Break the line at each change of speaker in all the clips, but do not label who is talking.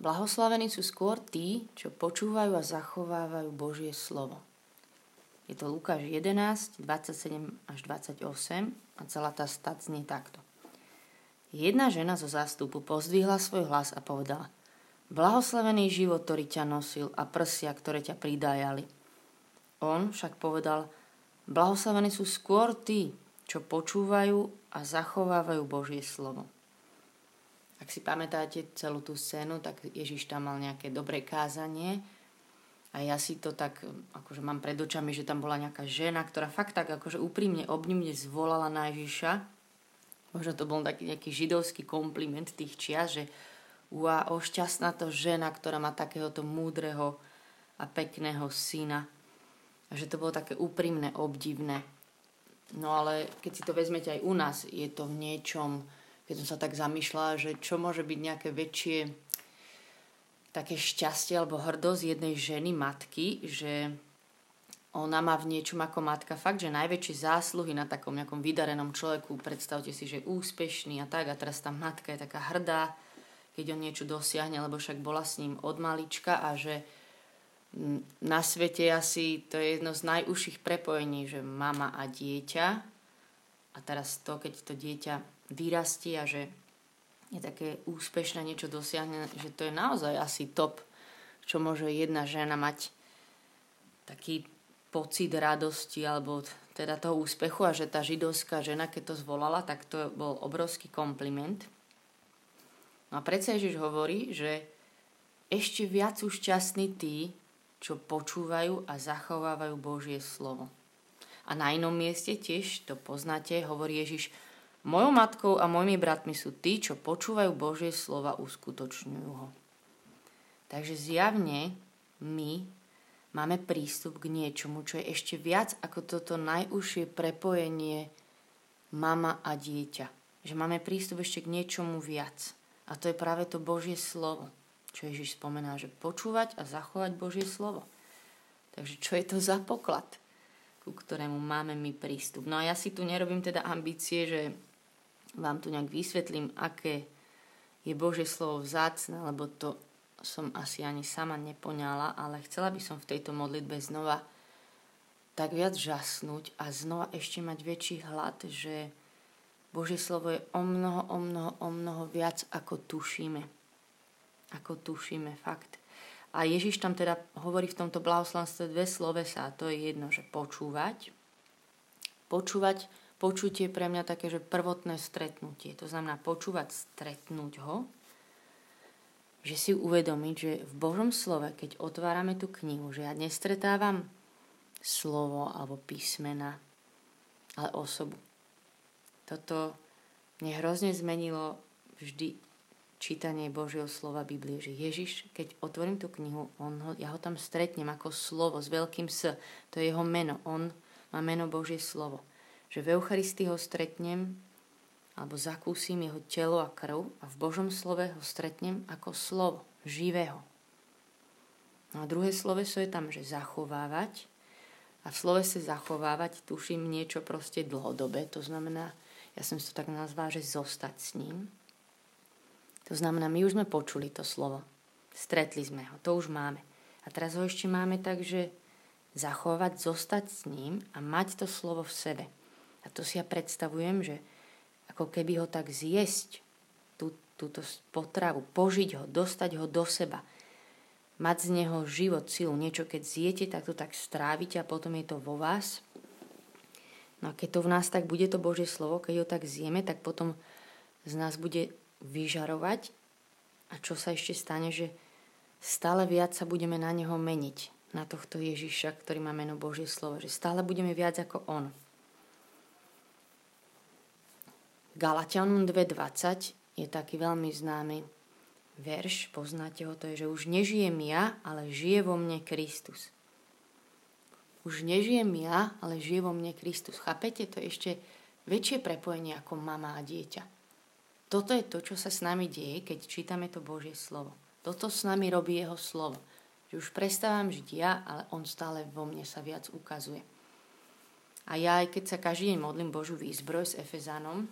Blahoslavení sú skôr tí, čo počúvajú a zachovávajú Božie slovo. Je to Lukáš 11, 27 až 28 a celá tá stat znie takto. Jedna žena zo zástupu pozdvihla svoj hlas a povedala Blahoslavený život, ktorý ťa nosil a prsia, ktoré ťa pridájali. On však povedal Blahoslavení sú skôr tí, čo počúvajú a zachovávajú Božie slovo. Ak si pamätáte celú tú scénu, tak Ježiš tam mal nejaké dobré kázanie a ja si to tak, akože mám pred očami, že tam bola nejaká žena, ktorá fakt tak akože úprimne obnimne zvolala na Ježiša. Možno to bol taký nejaký židovský kompliment tých čias, že ua, o šťastná to žena, ktorá má takéhoto múdreho a pekného syna. A že to bolo také úprimné, obdivné. No ale keď si to vezmete aj u nás, je to v niečom, keď som sa tak zamýšľala, že čo môže byť nejaké väčšie také šťastie alebo hrdosť jednej ženy, matky, že ona má v niečom ako matka fakt, že najväčšie zásluhy na takom nejakom vydarenom človeku, predstavte si, že je úspešný a tak a teraz tá matka je taká hrdá, keď on niečo dosiahne, lebo však bola s ním od malička a že na svete asi to je jedno z najúžších prepojení, že mama a dieťa. A teraz to, keď to dieťa vyrastie a že je také úspešné, niečo dosiahne, že to je naozaj asi top, čo môže jedna žena mať taký pocit radosti alebo teda toho úspechu a že tá židovská žena, keď to zvolala, tak to bol obrovský kompliment. No a predsa Ježiš hovorí, že ešte viac sú šťastní tí, čo počúvajú a zachovávajú Božie slovo. A na inom mieste tiež, to poznáte, hovorí Ježiš, Mojou matkou a mojimi bratmi sú tí, čo počúvajú Božie slova, uskutočňujú ho. Takže zjavne my máme prístup k niečomu, čo je ešte viac ako toto najúžšie prepojenie mama a dieťa. Že máme prístup ešte k niečomu viac. A to je práve to Božie slovo, čo Ježiš spomená, že počúvať a zachovať Božie slovo. Takže čo je to za poklad, ku ktorému máme my prístup? No a ja si tu nerobím teda ambície, že vám tu nejak vysvetlím, aké je Božie slovo vzácne, lebo to som asi ani sama nepoňala, ale chcela by som v tejto modlitbe znova tak viac žasnúť a znova ešte mať väčší hlad, že Božie slovo je o mnoho, o mnoho, o mnoho viac, ako tušíme. Ako tušíme, fakt. A Ježiš tam teda hovorí v tomto blahoslanstve dve slovesa, a to je jedno, že počúvať. Počúvať počutie pre mňa také, že prvotné stretnutie. To znamená počúvať, stretnúť ho, že si uvedomiť, že v Božom slove, keď otvárame tú knihu, že ja nestretávam slovo alebo písmena, ale osobu. Toto mne hrozne zmenilo vždy čítanie Božieho slova Biblie, že Ježiš, keď otvorím tú knihu, on ho, ja ho tam stretnem ako slovo s veľkým S. To je jeho meno. On má meno Božie slovo že v Eucharistii ho stretnem alebo zakúsim jeho telo a krv a v Božom slove ho stretnem ako slovo živého. No a druhé sloveso je tam, že zachovávať. A v slove sa zachovávať tuším niečo proste dlhodobé. To znamená, ja som si to tak nazval, že zostať s ním. To znamená, my už sme počuli to slovo. Stretli sme ho, to už máme. A teraz ho ešte máme tak, že zachovať, zostať s ním a mať to slovo v sebe. A to si ja predstavujem, že ako keby ho tak zjesť, tú, túto potravu, požiť ho, dostať ho do seba, mať z neho život, silu. Niečo, keď zjete, tak to tak strávite a potom je to vo vás. No a keď to v nás tak bude to Božie slovo, keď ho tak zjeme, tak potom z nás bude vyžarovať. A čo sa ešte stane, že stále viac sa budeme na neho meniť, na tohto Ježiša, ktorý má meno Božie slovo, že stále budeme viac ako on. Galatianom 2.20 je taký veľmi známy verš, poznáte ho, to je, že už nežijem ja, ale žije vo mne Kristus. Už nežijem ja, ale žije vo mne Kristus. Chápete? To je ešte väčšie prepojenie ako mama a dieťa. Toto je to, čo sa s nami deje, keď čítame to Božie slovo. Toto s nami robí jeho slovo. Že už prestávam žiť ja, ale on stále vo mne sa viac ukazuje. A ja, aj keď sa každý deň modlím Božú výzbroj s Efezanom,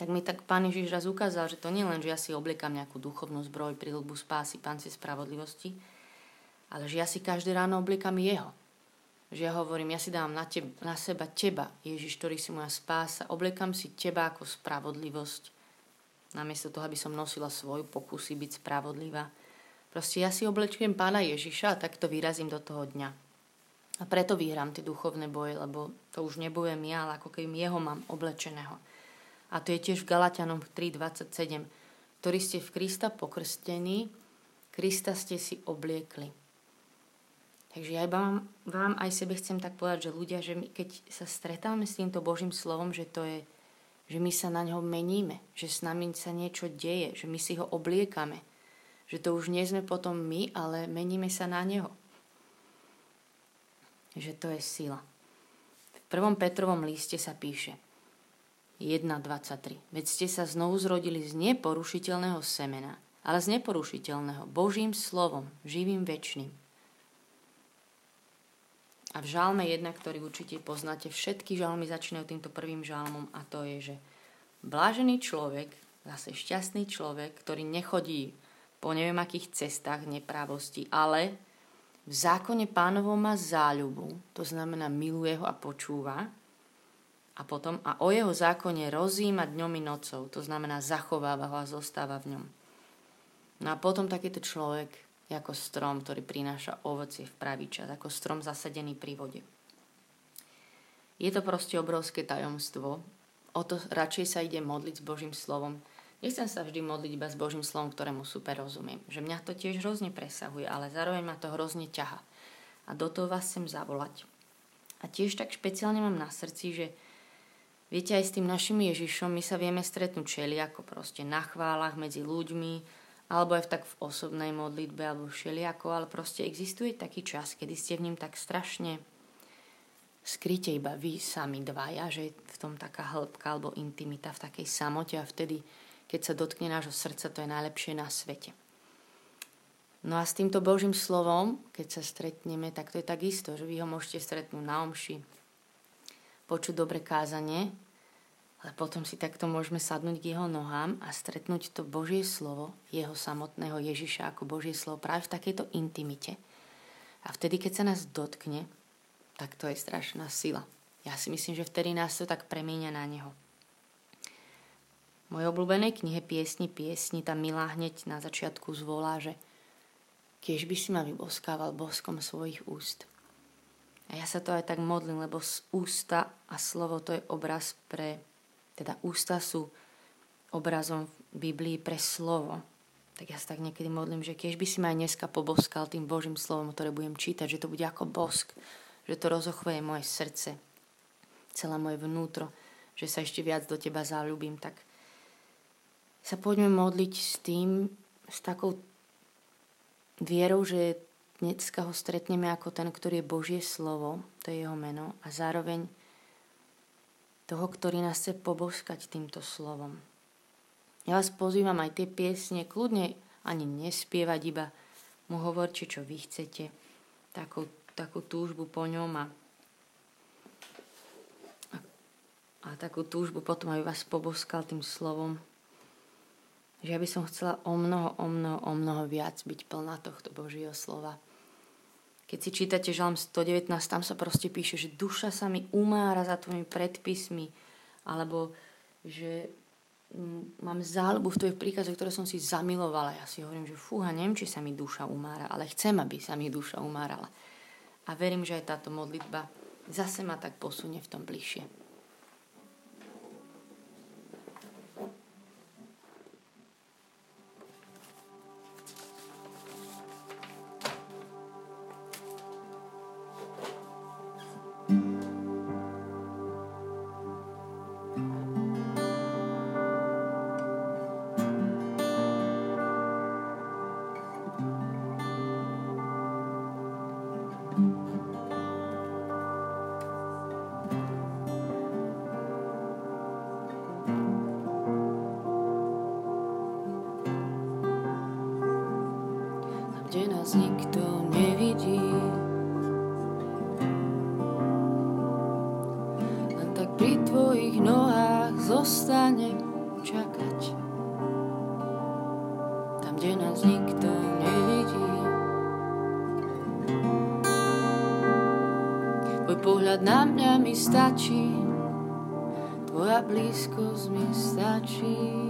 tak mi tak pán Ježiš raz ukázal, že to nie len, že ja si obliekam nejakú duchovnú zbroj, prílbu spásy, pánci spravodlivosti, ale že ja si každé ráno obliekam jeho. Že ja hovorím, ja si dávam na, teba, na seba teba, Ježiš, ktorý si moja spása, obliekam si teba ako spravodlivosť, namiesto toho, aby som nosila svoju pokusy byť spravodlivá. Proste ja si oblečujem pána Ježiša a tak to vyrazím do toho dňa. A preto vyhrám tie duchovné boje, lebo to už nebujem ja, ale ako keby jeho mám oblečeného. A to je tiež v Galatianom 3.27. Ktorí ste v Krista pokrstení, Krista ste si obliekli. Takže ja vám, vám aj sebe chcem tak povedať, že ľudia, že my, keď sa stretávame s týmto Božím slovom, že to je, že my sa na ňo meníme, že s nami sa niečo deje, že my si ho obliekame, že to už nie sme potom my, ale meníme sa na neho. Že to je sila. V prvom Petrovom liste sa píše – 1.23. Veď ste sa znovu zrodili z neporušiteľného semena, ale z neporušiteľného Božím slovom, živým väčšným. A v žalme 1, ktorý určite poznáte, všetky žalmy začínajú týmto prvým žalmom a to je, že blážený človek, zase šťastný človek, ktorý nechodí po neviem akých cestách neprávosti, ale v zákone pánovom má záľubu, to znamená miluje ho a počúva, a potom a o jeho zákone rozíma dňom i nocou, to znamená zachováva ho a zostáva v ňom. No a potom takýto človek ako strom, ktorý prináša ovocie v pravý čas, ako strom zasadený pri vode. Je to proste obrovské tajomstvo. O to radšej sa ide modliť s Božím slovom. Nechcem sa vždy modliť iba s Božím slovom, ktorému super rozumiem. Že mňa to tiež hrozne presahuje, ale zároveň ma to hrozne ťaha. A do toho vás chcem zavolať. A tiež tak špeciálne mám na srdci, že Viete, aj s tým našim Ježišom my sa vieme stretnúť všelijako, proste na chválach medzi ľuďmi, alebo aj v tak v osobnej modlitbe, alebo všelijako, ale proste existuje taký čas, kedy ste v ním tak strašne skryte iba vy sami dvaja, že je v tom taká hĺbka alebo intimita v takej samote a vtedy, keď sa dotkne nášho srdca, to je najlepšie na svete. No a s týmto Božím slovom, keď sa stretneme, tak to je takisto, že vy ho môžete stretnúť na omši, počuť dobre kázanie, ale potom si takto môžeme sadnúť k jeho nohám a stretnúť to Božie slovo, jeho samotného Ježiša ako Božie slovo práve v takejto intimite. A vtedy, keď sa nás dotkne, tak to je strašná sila. Ja si myslím, že vtedy nás to tak premieňa na neho. V mojej knihe Piesni piesni tam milá hneď na začiatku zvolá, že keď by si ma vyboskával boskom svojich úst. A ja sa to aj tak modlím, lebo z ústa a slovo to je obraz pre, teda ústa sú obrazom v Biblii pre slovo. Tak ja sa tak niekedy modlím, že keď by si ma aj dneska poboskal tým Božím slovom, ktoré budem čítať, že to bude ako bosk, že to rozochveje moje srdce, celé moje vnútro, že sa ešte viac do teba zalúbim, tak sa poďme modliť s tým, s takou vierou, že Dneska ho stretneme ako ten, ktorý je Božie slovo, to je jeho meno, a zároveň toho, ktorý nás chce poboskať týmto slovom. Ja vás pozývam aj tie piesne, kľudne ani nespievať, iba mu hovorte, čo vy chcete, takú, takú túžbu po ňom a, a, a takú túžbu potom, aby vás poboskal tým slovom. Že ja by som chcela o mnoho, o mnoho, o mnoho viac byť plná tohto Božieho slova. Keď si čítate Žalm 119, tam sa proste píše, že duša sa mi umára za tvojimi predpismi, alebo že mm, mám záľubu v tvojich príkazoch, ktoré som si zamilovala. Ja si hovorím, že fúha, neviem, či sa mi duša umára, ale chcem, aby sa mi duša umárala. A verím, že aj táto modlitba zase ma tak posunie v tom bližšie. Zostane čakať. Tam, kde nás nikto nevidí. Tvoj pohľad na mňa mi stačí, tvoja blízkosť mi stačí.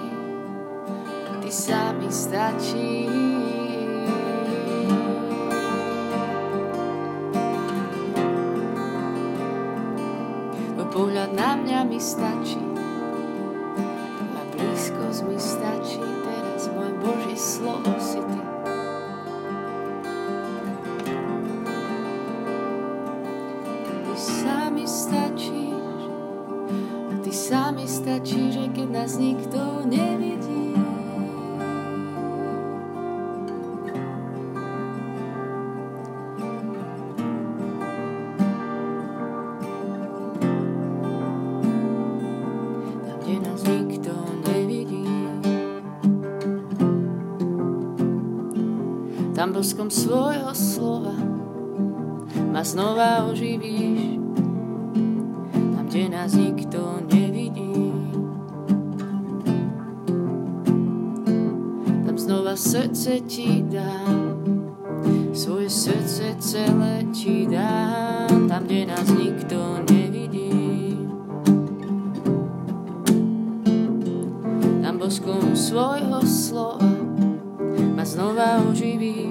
sa mi stačí. Pohľad na mňa mi stačí, boskom svojho slova ma znova oživíš, tam, kde nás nikto nevidí. Tam znova srdce ti dám, svoje srdce celé ti dám, tam, kde nás nikto nevidí. Tam boskom svojho slova ma znova oživíš,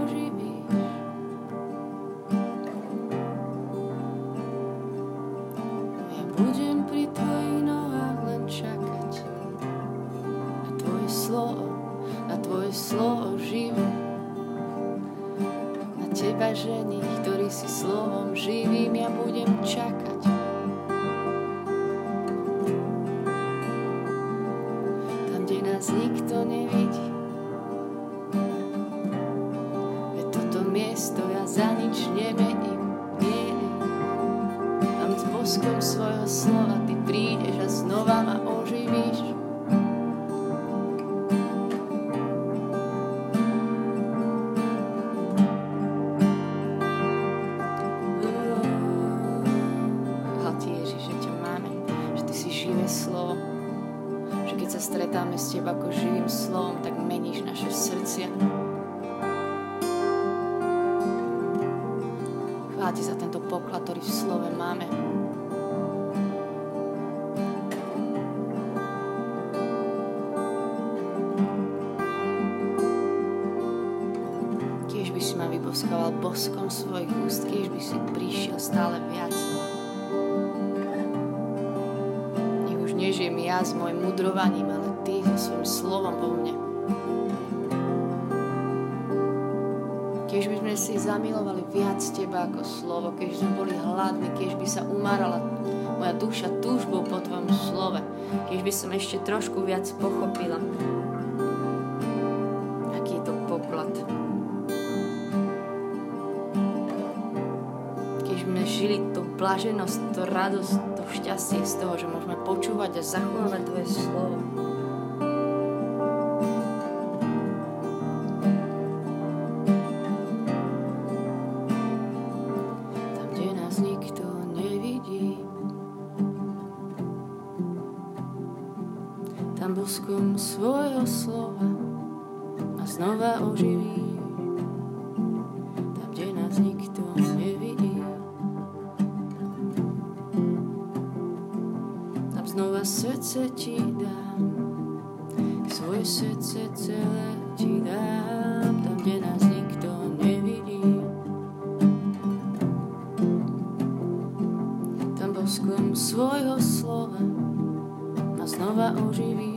svojich úst, keď by si prišiel stále viac. Nech už nežijem ja s môjim mudrovaním, ale Ty so svojím slovom vo mne. Zamilovali viac Teba ako slovo, keď sme boli hladní, keď by sa umárala moja duša túžbou po Tvojom slove, keď by som ešte trošku viac pochopila, aký je to poklad. Keď sme žili tú blaženosť, tú radosť, to šťastie z toho, že môžeme počúvať a zachovávať Tvoje slovo. Znova srdce ti dám, svoje srdce celé ti dám, tam, kde nás nikto nevidí. Tam boskom svojho slova. A znova oživíš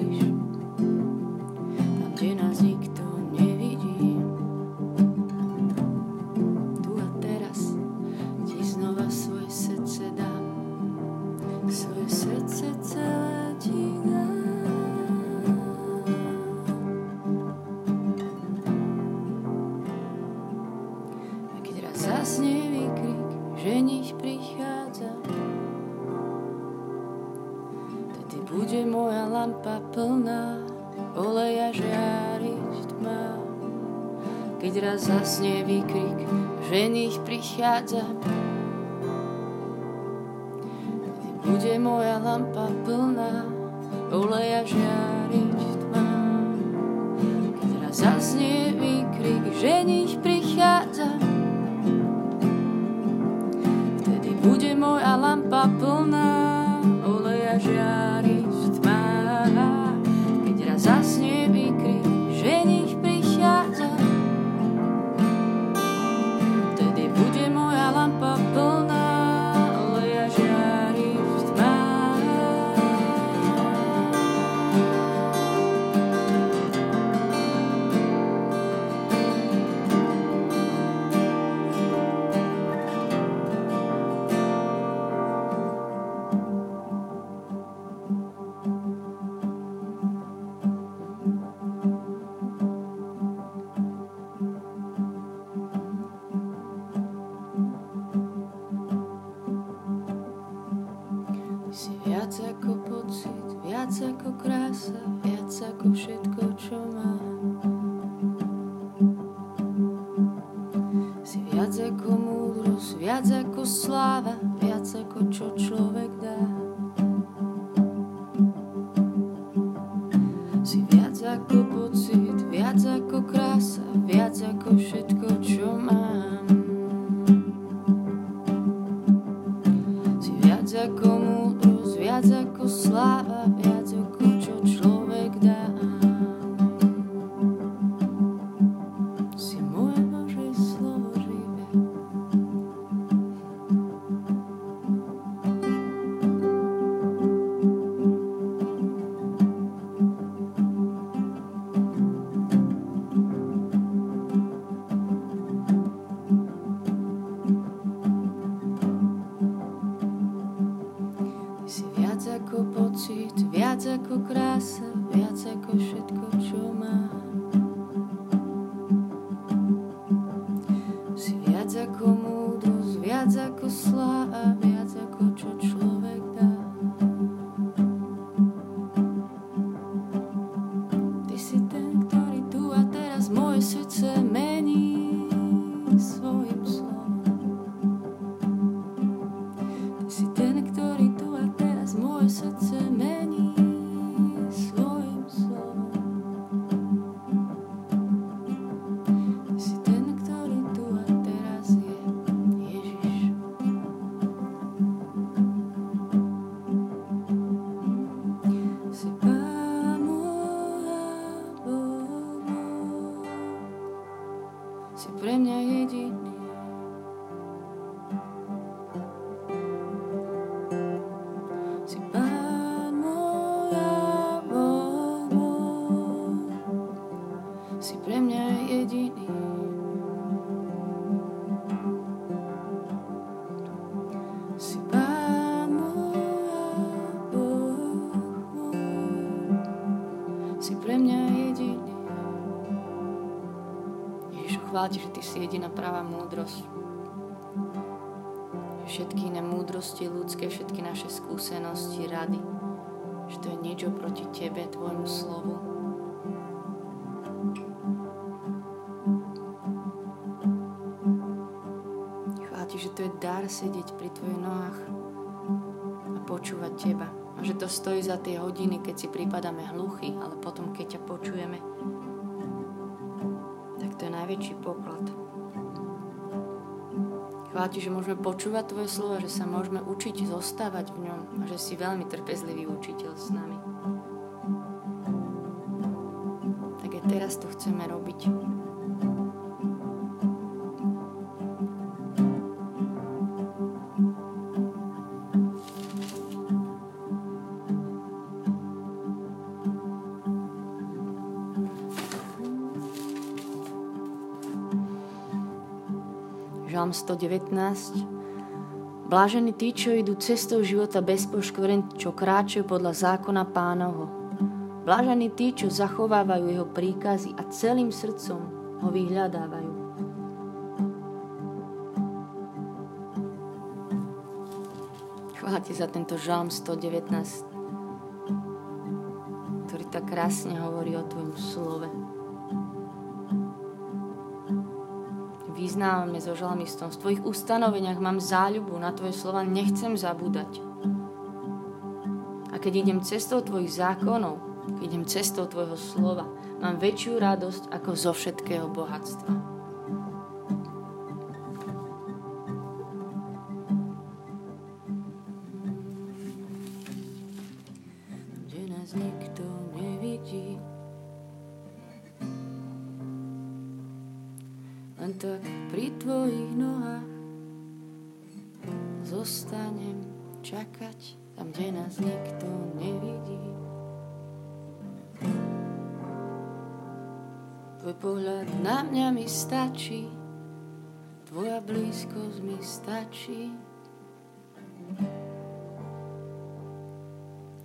si pre mňa jediný. Si jediná práva múdrosť. Všetky iné múdrosti ľudské, všetky naše skúsenosti, rady, že to je niečo proti Tebe, Tvojmu slovu. Chváľ Ti, že to je dar sedieť pri Tvojich nohách a počúvať Teba. A že to stojí za tie hodiny, keď si prípadame hluchy, ale potom, keď ťa počujeme, najväčší poklad. Chvála Ti, že môžeme počúvať Tvoje slovo, že sa môžeme učiť zostávať v ňom a že si veľmi trpezlivý učiteľ s nami. Tak aj teraz to chceme robiť. Žalm 119. Blážení tí, čo idú cestou života bez poškvrn, čo kráčajú podľa zákona pánovho. Blážení tí, čo zachovávajú jeho príkazy a celým srdcom ho vyhľadávajú. Chváľte za tento žalm 119, ktorý tak krásne hovorí o tvojom slove. Vyznávame so žalmistom. V tvojich ustanoveniach mám záľubu, na tvoje slova nechcem zabúdať. A keď idem cestou tvojich zákonov, keď idem cestou tvojho slova, mám väčšiu radosť ako zo všetkého bohatstva. Stačí, tvoja blízkosť mi stačí.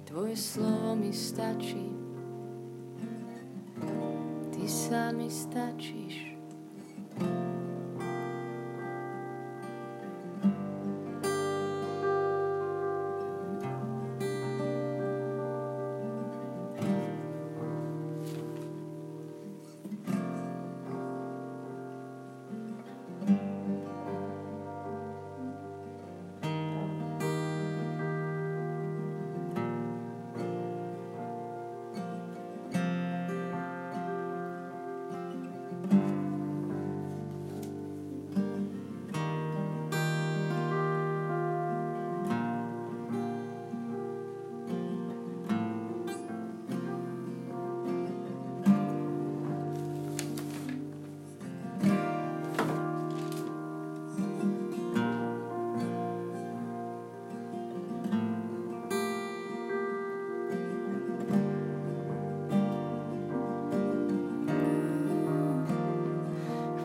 Tvoje slovo mi stačí, ty sa mi stačíš.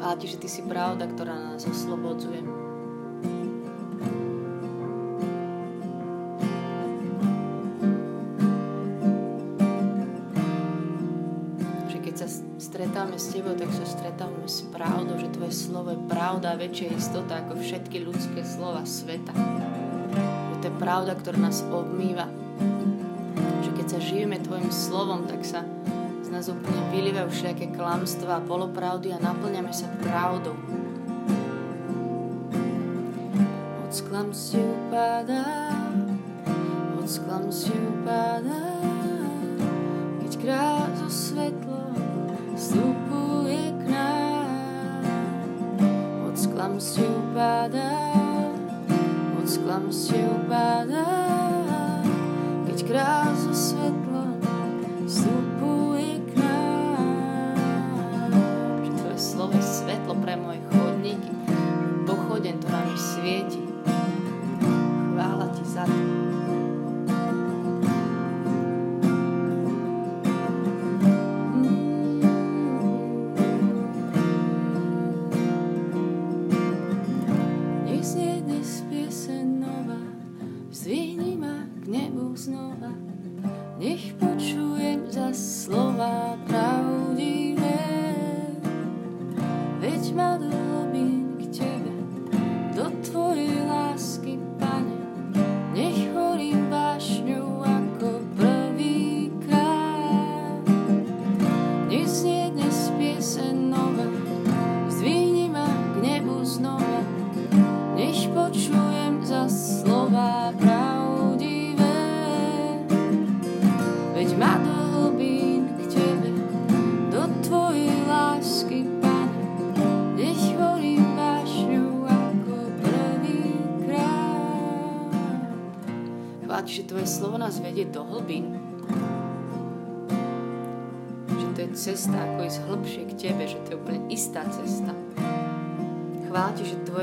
Chvála Ti, že Ty si pravda, ktorá nás oslobodzuje. Že keď sa stretáme s Tebou, tak sa stretávame s pravdou, že Tvoje slovo je pravda a väčšia istota ako všetky ľudské slova sveta. Že to je pravda, ktorá nás obmýva. Že keď sa žijeme Tvojim slovom, tak sa nás úplne vylievajú všaké klamstvá polopravdy a naplňame sa pravdou. Od klamstiev padá, od klamstiev padá, keď krát zo svetlo vstupuje k nám. Od klamstiev padá, od klamstiev padá,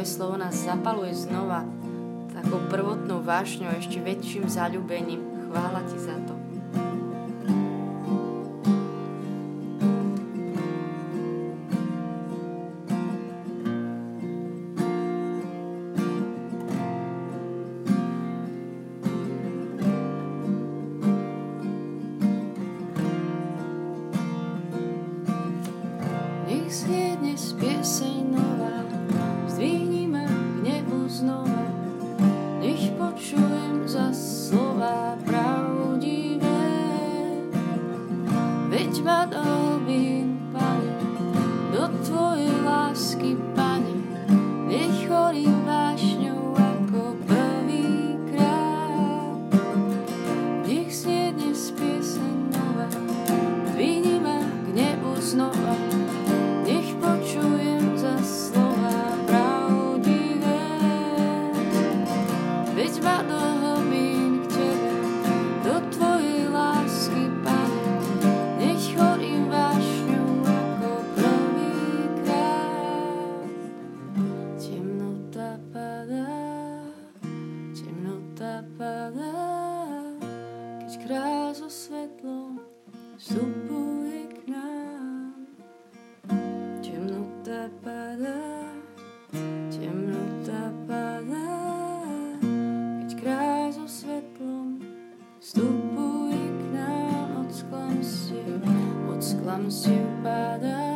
Tvoje slovo nás zapaluje znova takou prvotnou vášňou, ešte väčším zaľúbením. Chvála Ti za to. Chvála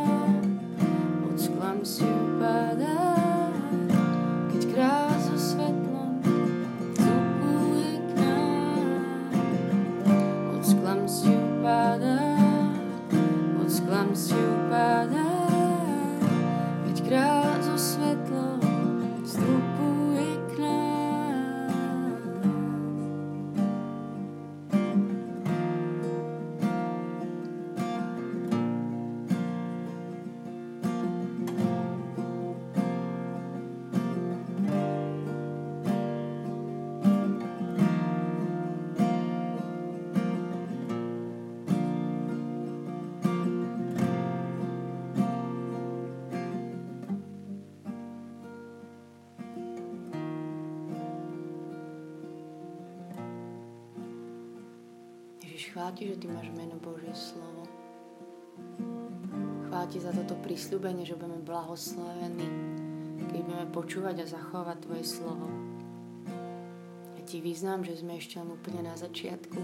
Ti, že Ty máš meno Božie slovo. Chvála Ti za toto prísľubenie, že budeme blahoslavení, keď budeme počúvať a zachovať Tvoje slovo. Ja Ti vyznám, že sme ešte len úplne na začiatku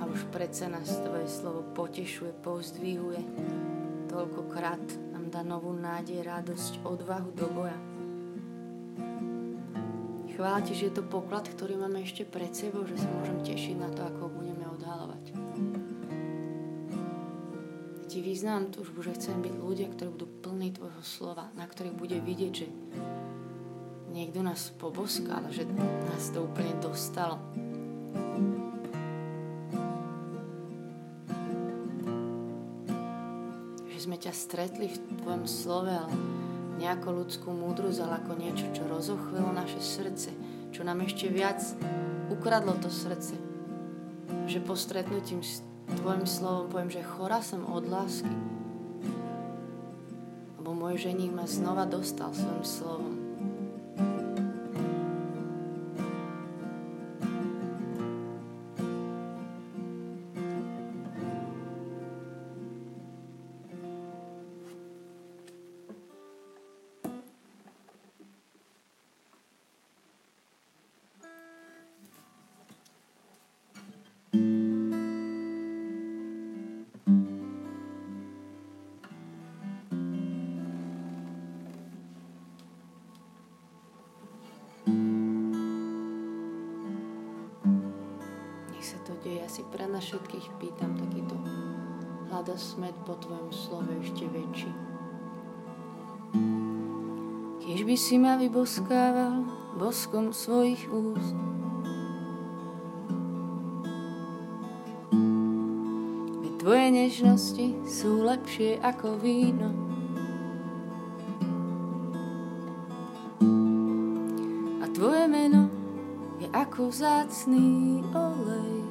a už predsa nás Tvoje slovo potešuje, povzdvihuje. Toľkokrát nám dá novú nádej, radosť, odvahu do boja. Chvála Ti, že je to poklad, ktorý máme ešte pred sebou, že sa môžem tešiť na to, ako ho budeme odhalovať. Ti vyznám túžbu, že chcem byť ľudia, ktorí budú plní Tvojho slova, na ktorých bude vidieť, že niekto nás poboskal, že nás to úplne dostalo. Že sme ťa stretli v Tvojom slove, ale nejakú ľudskú múdrosť, ale ako niečo, čo rozochvilo naše srdce, čo nám ešte viac ukradlo to srdce. Že po stretnutím s tvojim slovom poviem, že chora som od lásky. Lebo môj ženík ma znova dostal svojim slovom. Si pre nás všetkých pýtam takýto smet po Tvojom slove ešte väčší. Kiež by si ma vyboskával boskom svojich úst, Tvoje nežnosti sú lepšie ako víno. A Tvoje meno je ako vzácný olej.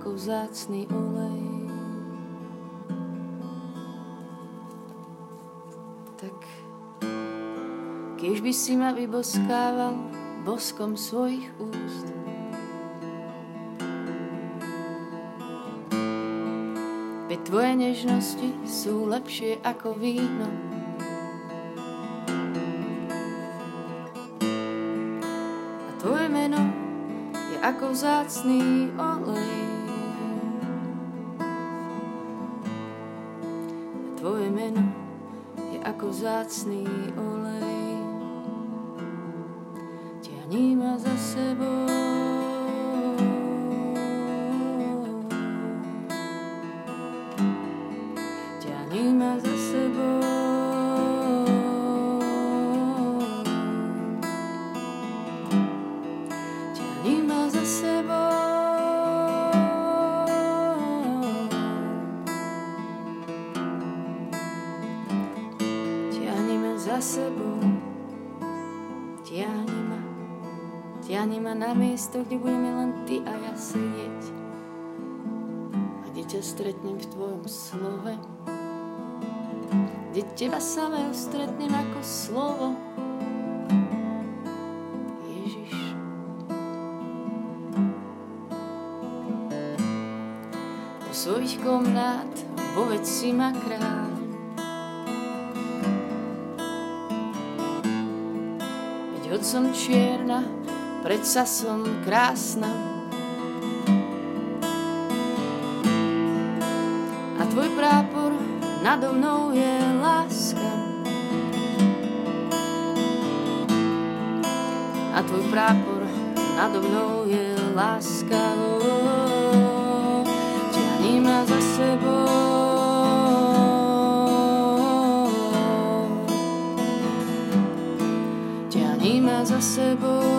Ako vzácný olej. Tak, keď by si ma vyboskával boskom svojich úst, Veď tvoje nežnosti sú lepšie ako víno. A tvoje meno je ako vzácný olej. Vzácný olej. Tiahni ma za sebou miesto, kde budeme len ty a ja sedieť. A kde ťa stretnem v tvojom slove. Kde teba samého stretnem ako slovo. Ježiš. Do svojich komnát povedz si ma kráľ. Veď hoď som čierna, predsa som krásna. A tvoj prápor nado mnou je láska. A tvoj prápor nado mnou je láska. Ťahni ma za sebou. za sebou.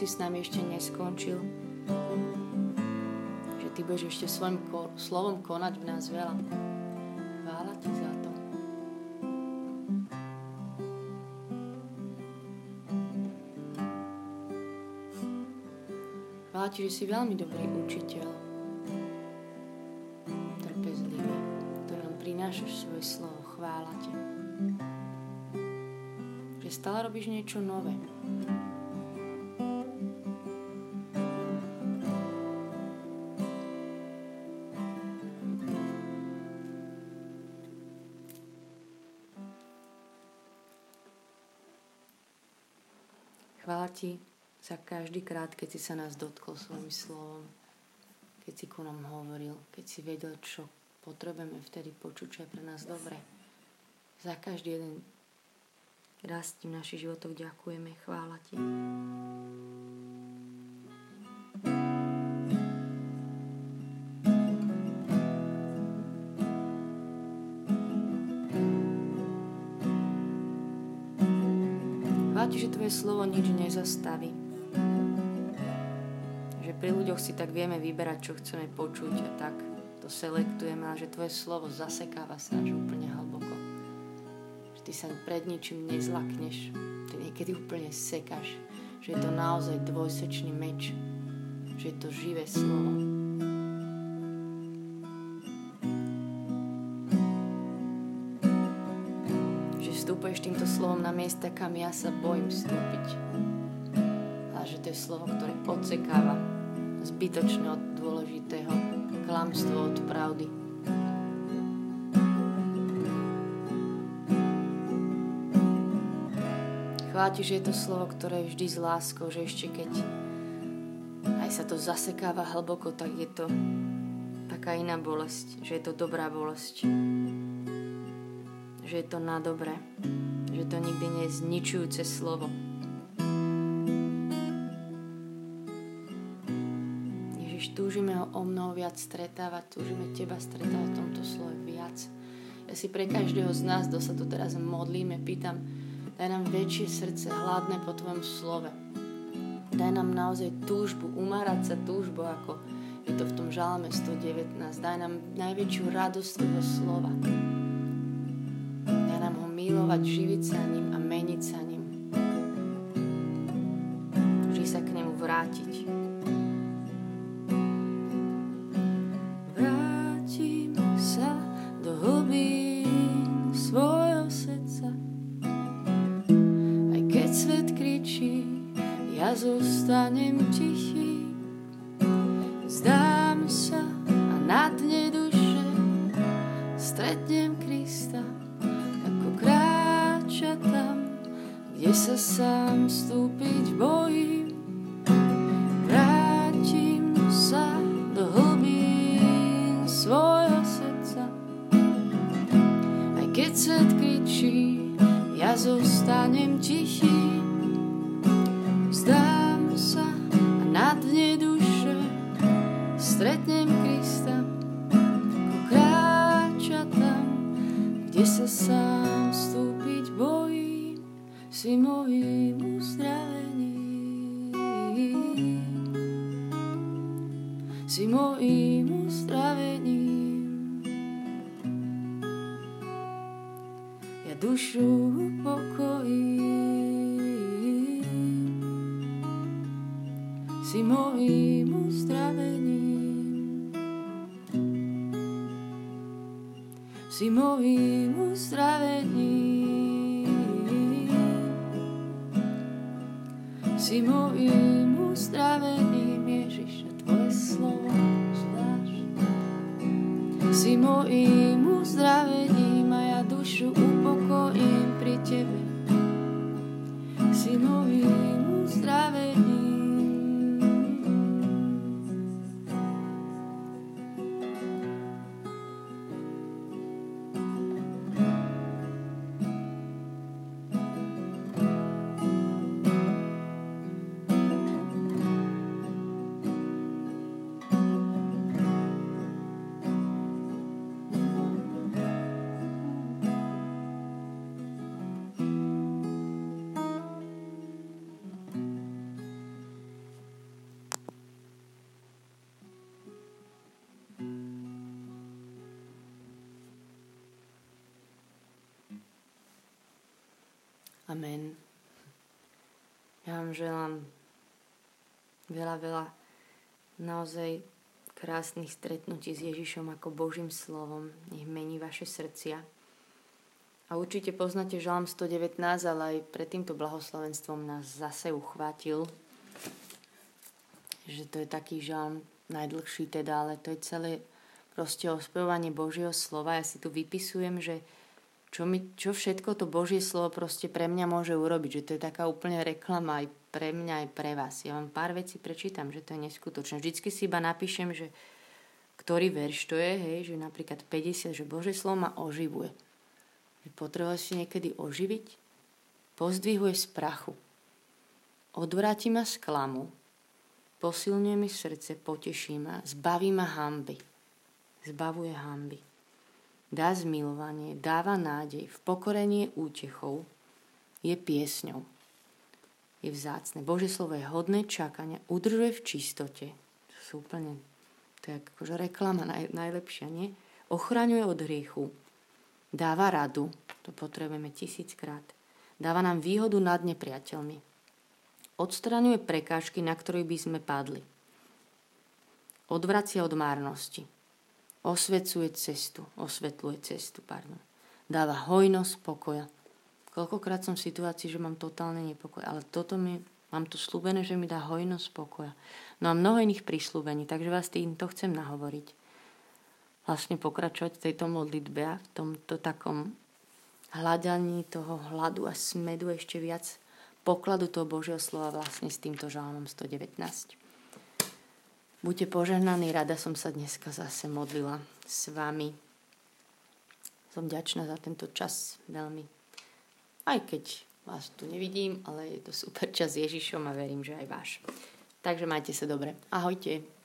Si s nami ešte neskončil. Že Ty budeš ešte svojim ko- slovom konať v nás veľa. Chvála Ti za to. Chvála Ti, že si veľmi dobrý učiteľ. Trpezlivý, ktorý nám prinášaš svoje slovo. Chvála Ti. Že stále robíš niečo nové. Ti za každý krát, keď si sa nás dotkol svojim slovom, keď si ku nám hovoril, keď si vedel, čo potrebujeme vtedy počuť, čo je pre nás dobre. Za každý jeden rastí v našich životoch. Ďakujeme, chvála Ti. Že Tvoje slovo nič nezastaví. Že pri ľuďoch si tak vieme vyberať, čo chceme počuť a tak to selektujeme a že Tvoje slovo zasekáva sa až úplne hlboko. Že Ty sa pred ničím nezlakneš. Ty niekedy úplne sekáš. Že je to naozaj dvojsečný meč. Že je to živé slovo. Kam ja sa bojím vstúpiť. A že to je slovo, ktoré odsekáva zbytočne od dôležitého klamstvo od pravdy. Chváti, že je to slovo, ktoré je vždy s láskou, že ešte keď aj sa to zasekáva hlboko, tak je to taká iná bolesť, že je to dobrá bolesť že je to na dobre, že to nikdy nie je zničujúce slovo. Ježiš, túžime ho o mnoho viac stretávať, túžime teba stretávať v tomto slove viac. Ja si pre každého z nás, kto sa tu teraz modlíme, pýtam, daj nám väčšie srdce hladné po Tvojom slove. Daj nám naozaj túžbu, umárať sa túžbu, ako je to v tom žalme 119. Daj nám najväčšiu radosť Tvojho slova milovať, živiť sa ním a meniť sa ním. Keď svet kričí, ja zostanem tichý. Vzdám sa a na dne duše stretnem Krista. Kráča tam, kde sa sám vstúpiť bojím si mojím uzdravením. Si mojím dušu upokojím. Si mojím uzdravením. Si mojím uzdravením. Si môjim uzdravením, Ježiš, a Tvoje slovo zvlášť. Si môjim uzdravením a ja dušu upokojím pri Tebe. Si môjim Amen. Ja vám želám veľa, veľa naozaj krásnych stretnutí s Ježišom ako Božím slovom. Nech mení vaše srdcia. A určite poznáte Žalm 119, ale aj pred týmto blahoslovenstvom nás zase uchvátil, že to je taký žalm najdlhší teda, ale to je celé proste ospevovanie Božieho slova. Ja si tu vypisujem, že čo, mi, čo všetko to Božie slovo proste pre mňa môže urobiť. Že to je taká úplne reklama aj pre mňa, aj pre vás. Ja vám pár vecí prečítam, že to je neskutočné. Vždycky si iba napíšem, že ktorý verš to je, hej, že napríklad 50, že Božie slovo ma oživuje. Potrebuješ si niekedy oživiť? pozdvihuje z prachu. Odvráti ma z klamu, posilňuje mi srdce, poteší ma, zbaví ma hamby. Zbavuje hamby. Dá zmilovanie, dáva nádej, v pokorení je útechou, je piesňou. Je vzácne. Bože slovo je hodné čakania, udržuje v čistote. To sú úplne, to je akože reklama naj, najlepšia, nie? Ochraňuje od hriechu, dáva radu, to potrebujeme tisíckrát, dáva nám výhodu nad nepriateľmi, odstraňuje prekážky, na ktorých by sme padli, odvracia od márnosti, osvecuje cestu, osvetľuje cestu, pardon. Dáva hojnosť pokoja, Koľkokrát som v situácii, že mám totálne nepokoj, ale toto mi, mám tu slúbené, že mi dá hojnosť pokoja. No a mnoho iných prísľubení, takže vás týmto chcem nahovoriť. Vlastne pokračovať v tejto modlitbe a v tomto takom hľadaní toho hladu a smedu ešte viac pokladu toho Božieho slova vlastne s týmto žalmom 119. Buďte požehnaní, rada som sa dneska zase modlila s vami. Som ďačná za tento čas veľmi aj keď vás tu nevidím, ale je to super čas s Ježišom a verím, že aj váš. Takže majte sa dobre. Ahojte.